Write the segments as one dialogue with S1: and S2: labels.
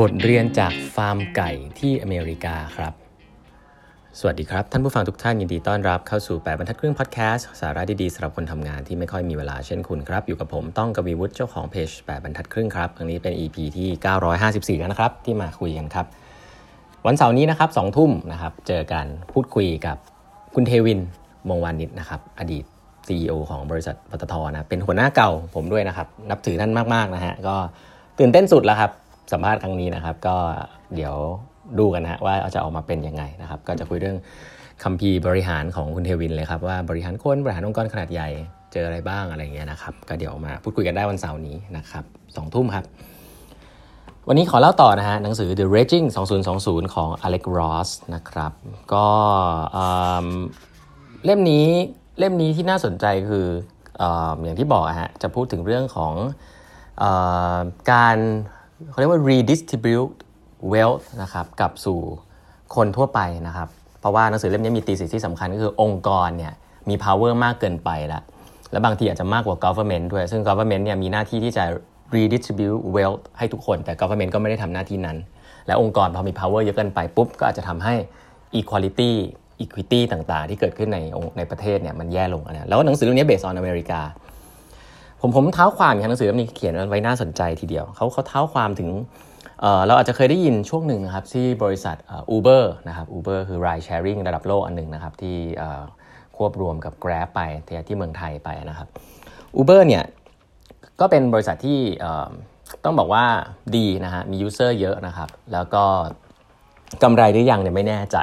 S1: บทเรียนจากฟาร์มไก่ที่อเมริกาครับ สวัสดีครับ ท่านผู้ฟังทุกท่านยินดีต้อนรับเข้าสู่ 8บรรทัดครึ่งพอดแคสต์สาระดีๆสำหรับคนทำงานที่ไม่ค่อยมีเวลาเช่นคุณครับ อยู่กับผมต้องกวีวุฒิเจ้าของเพจ8บรรทัดครึ่งครับครั้งนี้เป็น EP ที่ 954 แล้วนะครับ ที่มาคุยกันครับ วันเสาร์นี้นะครับสองทุ่มนะครับเจอกันพูดคุยกับคุณเทวินมงวานิชนะครับอดีต CEO ของบริษัทปตทนะเป็นหัวหน้าเก่าผมด้วยนะครับนับถือท่านมากๆนะฮะก็ตื่นเต้นสุดแล้วครับ สัมภาษณ์ครั้งนี้นะครับ ก็เดี๋ยวดูกันนะว่าจะออกมาเป็นยังไงนะครับ ก็จะคุยเรื่องคัมภีร์บริหารของคุณเทวินเลยครับว่าบริหารคนบริหารองค์กรขนาดใหญ่เจออะไรบ้างอะไรเงี้ยนะครับ ก็เดี๋ยวมาพูดคุยกันได้วันเสาร์นี้นะครับสองทุ่มครับ วันนี้ขอเล่าต่อนะฮะหนังสือ The Raging 2020 ของ Alex Ross นะครับ ก็เล่มนี้เล่มนี้ที่น่าสนใจคือออย่างที่บอกฮะจะพูดถึงเรื่องของอการ เขาเรียกว่า redistribute wealth นะครับกับสู่คนทั่วไปนะครับ เพราะว่าหนังสือเล่มนี้มีตีสิทที่สำคัญก็คือองค์กรเนี่ยมี power มากเกินไปล้วและบางทีอาจจะมากกว่า government ด้วย ซึ่ง government เนี่ยมีหน้าที่ที่จะ redistribute wealth ให้ทุกคน แต่ government ก็ไม่ได้ทำหน้าที่นั้น และองค์กรพอมี power เยอะเกินไปปุ๊บ ก็อาจจะทำให้ equality equity ต่างๆ ที่เกิดขึ้นในในประเทศเนี่ยมันแย่ลงนะแล้วหนังสือเล่มนี้ based on อเมริกา ผมผมเท้าความอย่างหนังสือเล่มนี้เขียนไว้น่าสนใจทีเดียวเขาเขาเท้าความถึงเราอาจจะเคยได้ยินช่วงหนึ่งนะครับที่บริษัทอูเบอร์นะครับอูเบอร์คือ ride sharing ระดับโลกอันหนึ่งนะครับที่ควบรวมกับ Grab ไปที่เมืองไทยไปนะครับอูเบอร์เนี่ยก็เป็นบริษัทที่ต้องบอกว่าดีนะฮะมียูเซอร์เยอะนะครับ แล้วก็กำไรหรือยังเนี่ยไม่แน่ใจ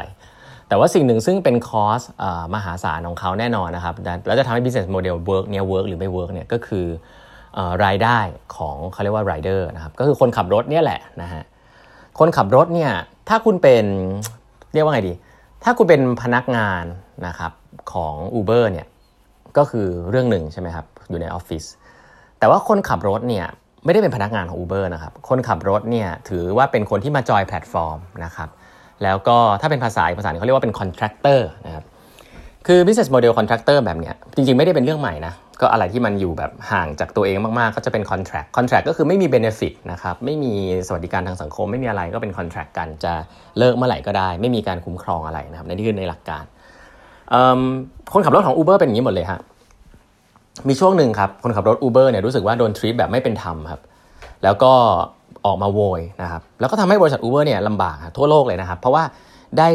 S1: แต่ว่าสิ่งหนึ่งซึ่งเป็นคอสมหาศาลของเขาแน่นอนนะครับ แล้วจะทำให้ business model work เนี่ย work หรือไม่ work เนี่ยก็คือรายได้ของเขาเรียกว่า rider นะครับ ก็คือคนขับรถเนี่ยแหละนะฮะ คนขับรถเนี่ย ถ้าคุณเป็นเรียกว่าไงดี ถ้าคุณเป็นพนักงานนะครับของ Uber เนี่ย ก็คือเรื่องหนึ่งใช่ไหมครับ อยู่ในออฟฟิศ แต่ว่าคนขับรถเนี่ยไม่ได้เป็นพนักงานของ Uber นะครับ คนขับรถเนี่ยถือว่าเป็นคนที่มาจอยแพลตฟอร์มนะครับ แล้วก็ถ้าเป็นภาษาภาษาหนึ่งเขาเรียกว่าเป็น contractor นะครับคือ business model contractor แบบเนี้ยจริงๆ ไม่ได้เป็นเรื่องใหม่นะก็อะไรที่มันอยู่แบบห่างจากตัวเองมาก ๆ ก็จะเป็น contract contract ก็คือไม่มี benefit นะครับไม่มีสวัสดิการทางสังคม ไม่มีอะไรก็เป็น contract กันจะเลิกเมื่อไหร่ก็ได้ ไม่มีการคุ้มครองอะไรนะครับในที่คือในหลักการคนขับรถของ Uber เป็นอย่างนี้หมดเลยฮะมีช่วงหนึ่งครับคนขับรถ Uber เนี่ยรู้สึกว่าโดนทรีตแบบไม่เป็นธรรมครับแล้วก็ ออกมาโวยนะครับแล้วก็ทำให้บริษัท Uber เนี่ยลำบากทั่วโลกเลยนะครับ เพราะว่าได้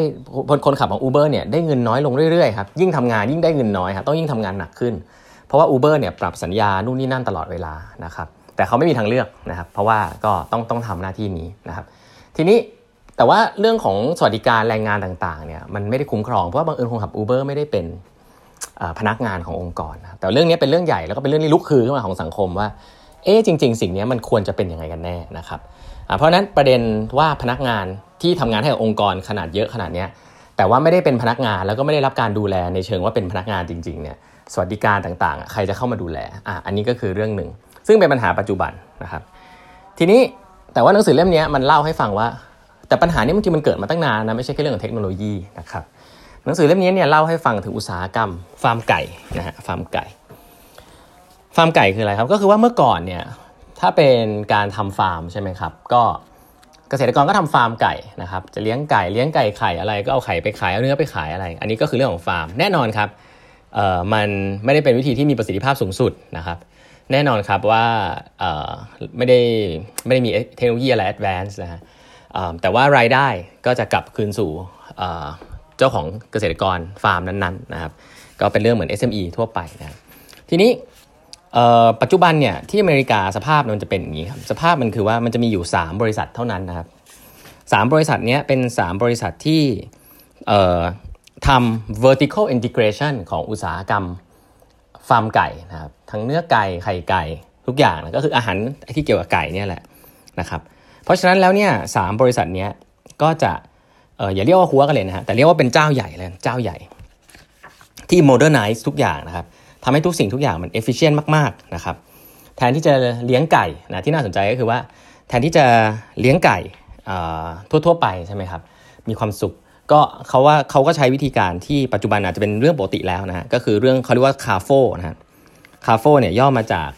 S1: คนขับของ Uber เนี่ยได้เงินน้อยลงเรื่อยๆครับยิ่งทำงานยิ่งได้เงินน้อยครับต้องยิ่งทำงานหนักขึ้น เพราะว่า Uber เนี่ยปรับสัญญานู่นนี่นั่นตลอดเวลานะครับแต่เขาไม่มีทางเลือกนะครับ เพราะว่าก็ต้องต้องทำหน้าที่นี้นะครับ ทีนี้แต่ว่าเรื่องของสวัสดิการแรงงานต่างๆเนี่ยมันไม่ได้คุ้มครองเพราะว่าบางเอิญคนขับ Uber ไม่ได้เป็นพนักงานขององค์กรนะแต่เรื่องนี้เป็นเรื่องใหญ่แล้วก็เป็นเรื่องที่ลุกคือขึ้นมาของสังคมว่า เอ๊จริง ๆ สิ่งนี้มันควรจะเป็นยังไงกันแน่นะครับเพราะนั้นประเด็นว่าพนักงานที่ทำงานให้กับองค์กรขนาดเยอะขนาดนี้แต่ว่าไม่ได้เป็นพนักงานแล้วก็ไม่ได้รับการดูแลในเชิงว่าเป็นพนักงานจริงๆเนี่ยสวัสดิการต่างๆ ใครจะเข้ามาดูแลอะอันนี้ก็คือเรื่องหนึ่ง ซึ่งเป็นปัญหาปัจจุบันนะครับ ทีนี้แต่ว่าหนังสือเล่มนี้มันเล่าให้ฟังว่า แต่ปัญหานี้บางทีมันเกิดมาตั้งนานนะไม่ใช่แค่เรื่องของเทคโนโลยีนะครับหนังสือเล่มนี้เนี่ยเล่าให้ฟังถึงอุตสาหกรรมฟาร์มไก่นะฮะฟาร์มไก่ ฟาร์มไก่คืออะไรครับ ก็คือว่าเมื่อก่อนเนี่ยถ้าเป็นการทำฟาร์มใช่ไหมครับ ก็เกษตรกรก็ทำฟาร์มไก่นะครับจะเลี้ยงไก่เลี้ยงไก่ไข่อะไรก็เอาไข่ไปขายเอาเนื้อไปขายอะไร อันนี้ก็คือเรื่องของฟาร์มแน่นอนครับเอ่อมันไม่ได้เป็นวิธีที่มีประสิทธิภาพสูงสุดนะครับ แน่นอนครับว่าเอ่อไม่ได้ไม่ได้มีเทคโนโลยีอะไร advance นะฮะแต่ว่ารายได้ก็จะกลับคืนสู่เจ้าของเกษตรกรฟาร์มนั้นๆนะครับก็เป็นเรื่องเหมือน SME ทั่วไปนะทีนี้ ปัจจุบันเนี่ยที่อเมริกาสภาพมันจะเป็นอย่างนี้ครับสภาพมันคือว่ามันจะมีอยู่ 3 บริษัทเท่านั้นนะครับสบริษัทนี้เป็น 3 บริษัทที่ทำ vertical integration ของอุตสาหกรรมฟาร์มไก่นะครับทั้งเนื้อไก่ไข่ไก่ทุกอย่างนะก็คืออาหารที่เกี่ยวกับไก่เนี่ยแหละนะครับเพราะฉะนั้นแล้วเนี่ยสบริษัทนี้ก็จะอออย่าเรียกว่าหัวกันเลยนะฮะแต่เรียกว่าเป็นเจ้าใหญ่เลยเจ้าใหญ่ที่ modernize ทุกอย่างนะครับ ทำให้ทุกสิ่งทุกอย่างมัน efficient มากๆนะครับแทนที่จะเลี้ยงไก่นะที่น่าสนใจก็คือว่า แทนที่จะเลี้ยงไก่ทั่วๆไปใช่ไหมครับมีความสุขก็เขาว่าเขาก็ใช้วิธีการที่ปัจจุบันอาจจะเป็นเรื่องปกติแล้วนะฮะก็คือเรื่องเขาเรียกว่าคาโฟนะฮะคาโฟเนี่ยย่อมาจาก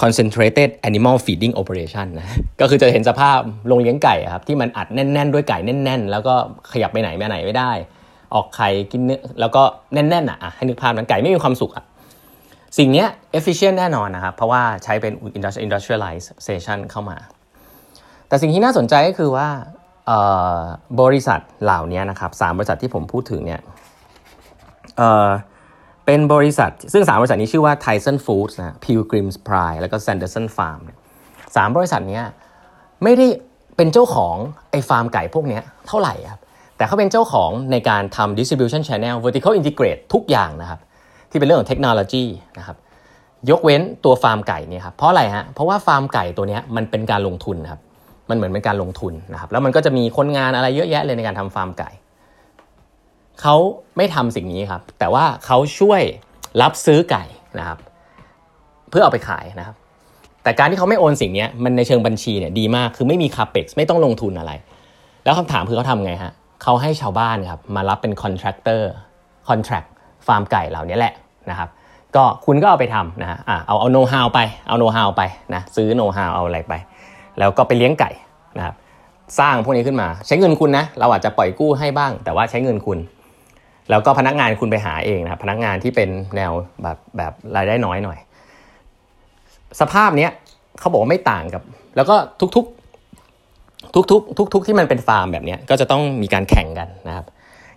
S1: concentrated animal feeding operation นะก็คือจะเห็นสภาพโรงเลี้ยงไก่ครับที่มันอัดแน่น ๆ ด้วยไก่แน่น ๆ แล้วก็ขยับไปไหนไปไหนไม่ได้ ออกไข่กินเนื้อแล้วก็แน่นๆอะให้นึกภาพนั้นไก่ไม่มีความสุขอะสิ่งนี้ efficient แน่นอนนะครับ เพราะว่าใช้เป็น industrialization เข้ามา แต่สิ่งที่น่าสนใจก็คือว่าบริษัทเหล่านี้นะครับสามบริษัทที่ผมพูดถึงเนี่ยเป็นบริษัท ซึ่งสามบริษัทนี้ชื่อว่า Tyson Foods นะ Pilgrim's Pride แล้วก็ Sanderson Farm สามบริษัทนี้ไม่ได้เป็นเจ้าของไอ้ฟาร์มไก่พวกนี้เท่าไหร่ครับ แต่เขาเป็นเจ้าของในการทำ distribution channel vertical integrate ทุกอย่างนะครับ ที่เป็นเรื่องของเทคโนโลยีนะครับยกเว้นตัวฟาร์มไก่เนี่ยครับเพราะอะไรฮะเพราะว่าฟาร์มไก่ตัวนี้มันเป็นการลงทุนครับมันเหมือนเป็นการลงทุนนะครับแล้วมันก็จะมีคนงานอะไรเยอะแยะเลยในการทำฟาร์มไก่เขาไม่ทำสิ่งนี้ครับ แต่ว่าเขาช่วยรับซื้อไก่นะครับ เพื่อเอาไปขายนะครับ แต่การที่เขาไม่ own สิ่งนี้มันในเชิงบัญชีเนี่ยดีมากคือไม่มี CAPEX ไม่ต้องลงทุนอะไร แล้วคำถามคือเขาทำไงฮะ เขาให้ชาวบ้านครับมารับเป็น contractor contract ฟาร์มไก่เหล่านี้แหละนะครับก็คุณก็เอาไปทำนะฮะเอาเอาโน้ตฮาวไปเอาโน้ตฮาวไปนะซื้อโน้ตฮาวเอาอะไรไป แล้วก็ไปเลี้ยงไก่นะครับสร้างพวกนี้ขึ้นมาใช้เงินคุณนะเราอาจจะปล่อยกู้ให้บ้าง แต่ว่าใช้เงินคุณ แล้วก็พนักงานคุณไปหาเองนะพนักงานที่เป็นแนวแบบแบบรายได้น้อยหน่อย สภาพเนี้ยเขาบอกว่าไม่ต่างกับ แล้วก็ทุก ทุกๆทุกๆที่มันเป็นฟาร์มแบบนี้ก็จะต้องมีการแข่งกันนะครับ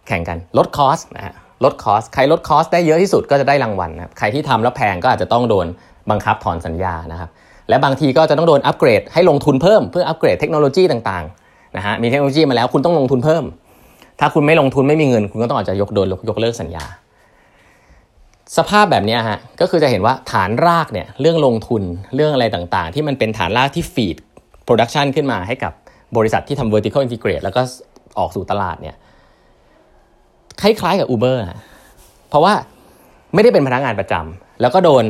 S1: แข่งกันลด cost นะฮะลด cost ใครลด cost ได้เยอะที่สุดก็จะได้รางวัลนะครับใครที่ทำแล้วแพงก็อาจจะต้องโดนบังคับถอนสัญญานะครับและบางทีก็จะต้องโดนอัปเกรดให้ลงทุนเพิ่มเพื่ออัปเกรดเทคโนโลยีต่างๆนะฮะมีเทคโนโลยีมาแล้วคุณต้องลงทุนเพิ่ม ถ้าคุณไม่ลงทุนไม่มีเงิน คุณก็ต้องอาจจะยกโดนยกเลิกสัญญา สภาพแบบนี้ฮะก็คือจะเห็นว่าฐานรากเนี่ยเรื่องลงทุนเรื่องอะไรต่างๆ ที่มันเป็นฐานรากที่ feed production ขึ้นมาให้กับ บริษัทที่ทำ vertical integrate แล้วก็ออกสู่ตลาดเนี่ยคล้ายๆกับ Uber เพราะว่าไม่ได้เป็นพนักงานประจำแล้วก็โดน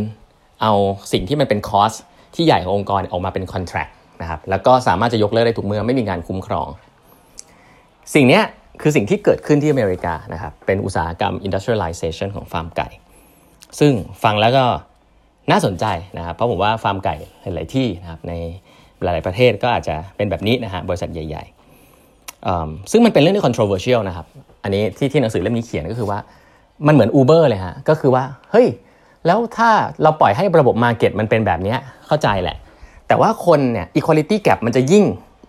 S1: เอาสิ่งที่มันเป็น cost ที่ใหญ่ขององค์กรออกมาเป็น contract นะครับแล้วก็สามารถจะยกเลิกได้ทุกเมื่อไม่มีการคุ้มครอง สิ่งนี้คือสิ่งที่เกิดขึ้นที่อเมริกานะครับเป็นอุตสาหกรรม industrialization ของฟาร์มไก่ ซึ่งฟังแล้วก็น่าสนใจนะครับเพราะผมว่าฟาร์มไก่หลายที่นะครับใน หลาย ๆ ประเทศก็อาจจะเป็นแบบนี้นะฮะบริษัทใหญ่ๆซึ่งมันเป็นเรื่องที่ controversial นะครับ อันนี้ที่ที่หนังสือเล่มนี้เขียนก็คือว่ามันเหมือน Uber เลยฮะก็คือว่าเฮ้ยแล้วถ้าเราปล่อยให้ระบบ market มันเป็นแบบนี้เข้าใจแหละ แต่ว่าคนเนี่ย equality gap มันจะยิ่ง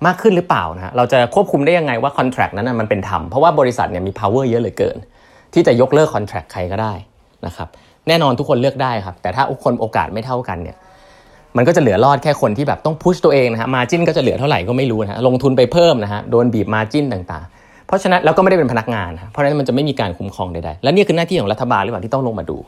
S1: มากขึ้นหรือเปล่านะฮะเราจะควบคุมได้ยังไงว่า contract นั้นมันเป็นธรรมเพราะว่าบริษัทเนี่ยมี power เยอะเหลือเกิน ที่จะยกเลิก contract ใครก็ได้นะครับแน่นอนทุกคนเลือกได้ครับ แต่ถ้าทุกคนโอกาสไม่เท่ากันเนี่ย มันก็จะเหลือรอดแค่คนที่แบบต้อง push ตัวเองนะฮะ margin ก็จะเหลือเท่าไหร่ก็ไม่รู้นะฮะลงทุนไปเพิ่มนะฮะโดนบีบ margin ต่างๆ เพราะฉะนั้นเราก็ไม่ได้เป็นพนักงาน เพราะฉะนั้นมันจะไม่มีการคุ้มครองใดๆ และนี่คือหน้าที่ของรัฐบาลหรือเปล่าที่ต้องลงมาดู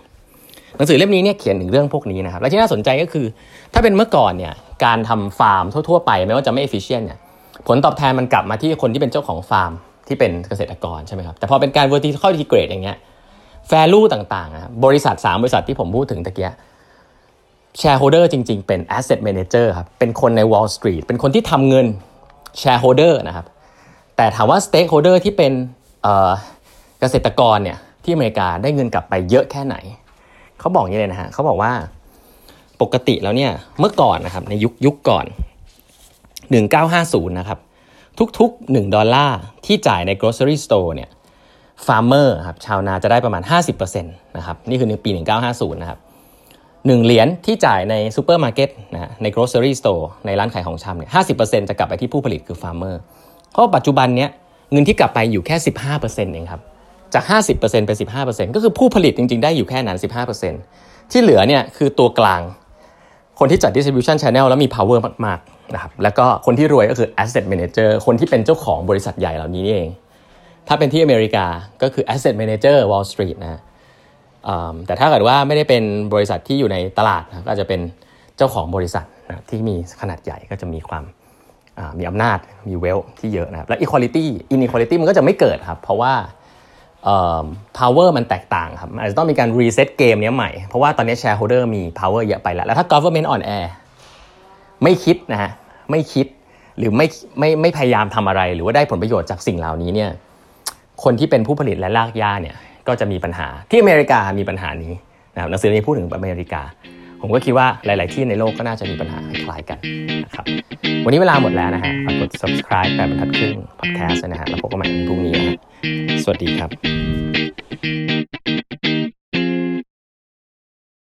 S1: หนังสือเล่มนี้เนี่ยเขียนถึงเรื่องพวกนี้นะครับและที่น่าสนใจก็คือ ถ้าเป็นเมื่อก่อนเนี่ยการทำฟาร์มทั่วๆไปไม่ว่าจะไม่ efficient เนี่ยผลตอบแทนมันกลับมาที่คนที่เป็นเจ้าของฟาร์มที่เป็นเกษตรกรใช่ไหมครับแต่พอเป็นการ vertical integrate อย่างเงี้ย value ต่างๆบริษัท 3 บริษัทที่ผมพูดถึงตะกี้ shareholder จริง ๆ เป็น asset manager ครับ เป็นคนใน Wall Street เป็นคนที่ทำเงิน shareholder นะครับ แต่ถามว่า stakeholder ที่เป็นเกษตรกรเนี่ยที่อเมริกาได้เงินกลับไปเยอะแค่ไหน เขาบอกอย่างนี้เลยนะฮะเขาบอกว่าปกติแล้วเนี่ยเมื่อก่อนนะครับในยุคยุคก่อน 1950 นะครับ ทุกๆ 1 ดอลลาร์ที่จ่ายใน grocery store เนี่ย farmer ครับชาวนาจะได้ประมาณ 50%นะครับนี่คือในปี 1950 นะครับ หนึ่งเหรียญที่จ่ายในซูเปอร์มาร์เก็ตนะใน grocery store ในร้านขายของชำเนี่ย50%จะกลับไปที่ผู้ผลิตคือ farmerเพราะปัจจุบันเนี้ยเงินที่กลับไปอยู่แค่ 15%เองครับ จาก 50%เป็น 15%ก็คือผู้ผลิตจริง ๆ ได้อยู่แค่นั้น 15%ที่เหลือเนี่ยคือตัวกลาง คนที่จัด distribution channel แล้วมี power มากๆนะครับแล้วก็คนที่รวยก็คือ asset manager คนที่เป็นเจ้าของบริษัทใหญ่เหล่านี้เอง ถ้าเป็นที่อเมริกาก็คือ asset manager Wall Street นะ แต่ถ้าเกิดว่าไม่ได้เป็นบริษัทที่อยู่ในตลาดก็จะเป็นเจ้าของบริษัทนะที่มีขนาดใหญ่ก็จะมีความมีอำนาจมีเวลที่เยอะนะครับและ equality inequality มันก็จะไม่เกิดครับ เพราะว่า power มันแตกต่างครับอาจจะต้องมีการ reset เกมนี้ใหม่ เพราะว่าตอนนี้ shareholder มี power เยอะไปแล้ว แล้วถ้า government on air ไม่คิดนะฮะไม่คิดหรือไม่ไม่ไม่พยายามทำอะไร หรือว่าได้ผลประโยชน์จากสิ่งเหล่านี้เนี่ยคนที่เป็นผู้ผลิตและลากย่าเนี่ย ก็จะมีปัญหาที่อเมริกามีปัญหานี้นะครับหนังสือนี้พูดถึงอเมริกา ผมก็คิดว่าหลาย ๆ ที่ในโลกก็น่าจะมีปัญหาคล้ายๆกันนะครับวันนี้เวลาหมดแล้วนะฮะฝากกด subscribe แปดบรรทัดครึ่ง podcast นะฮะแล้วพบกันใหม่พรุ่งนี้นะฮะสวัสดีครับ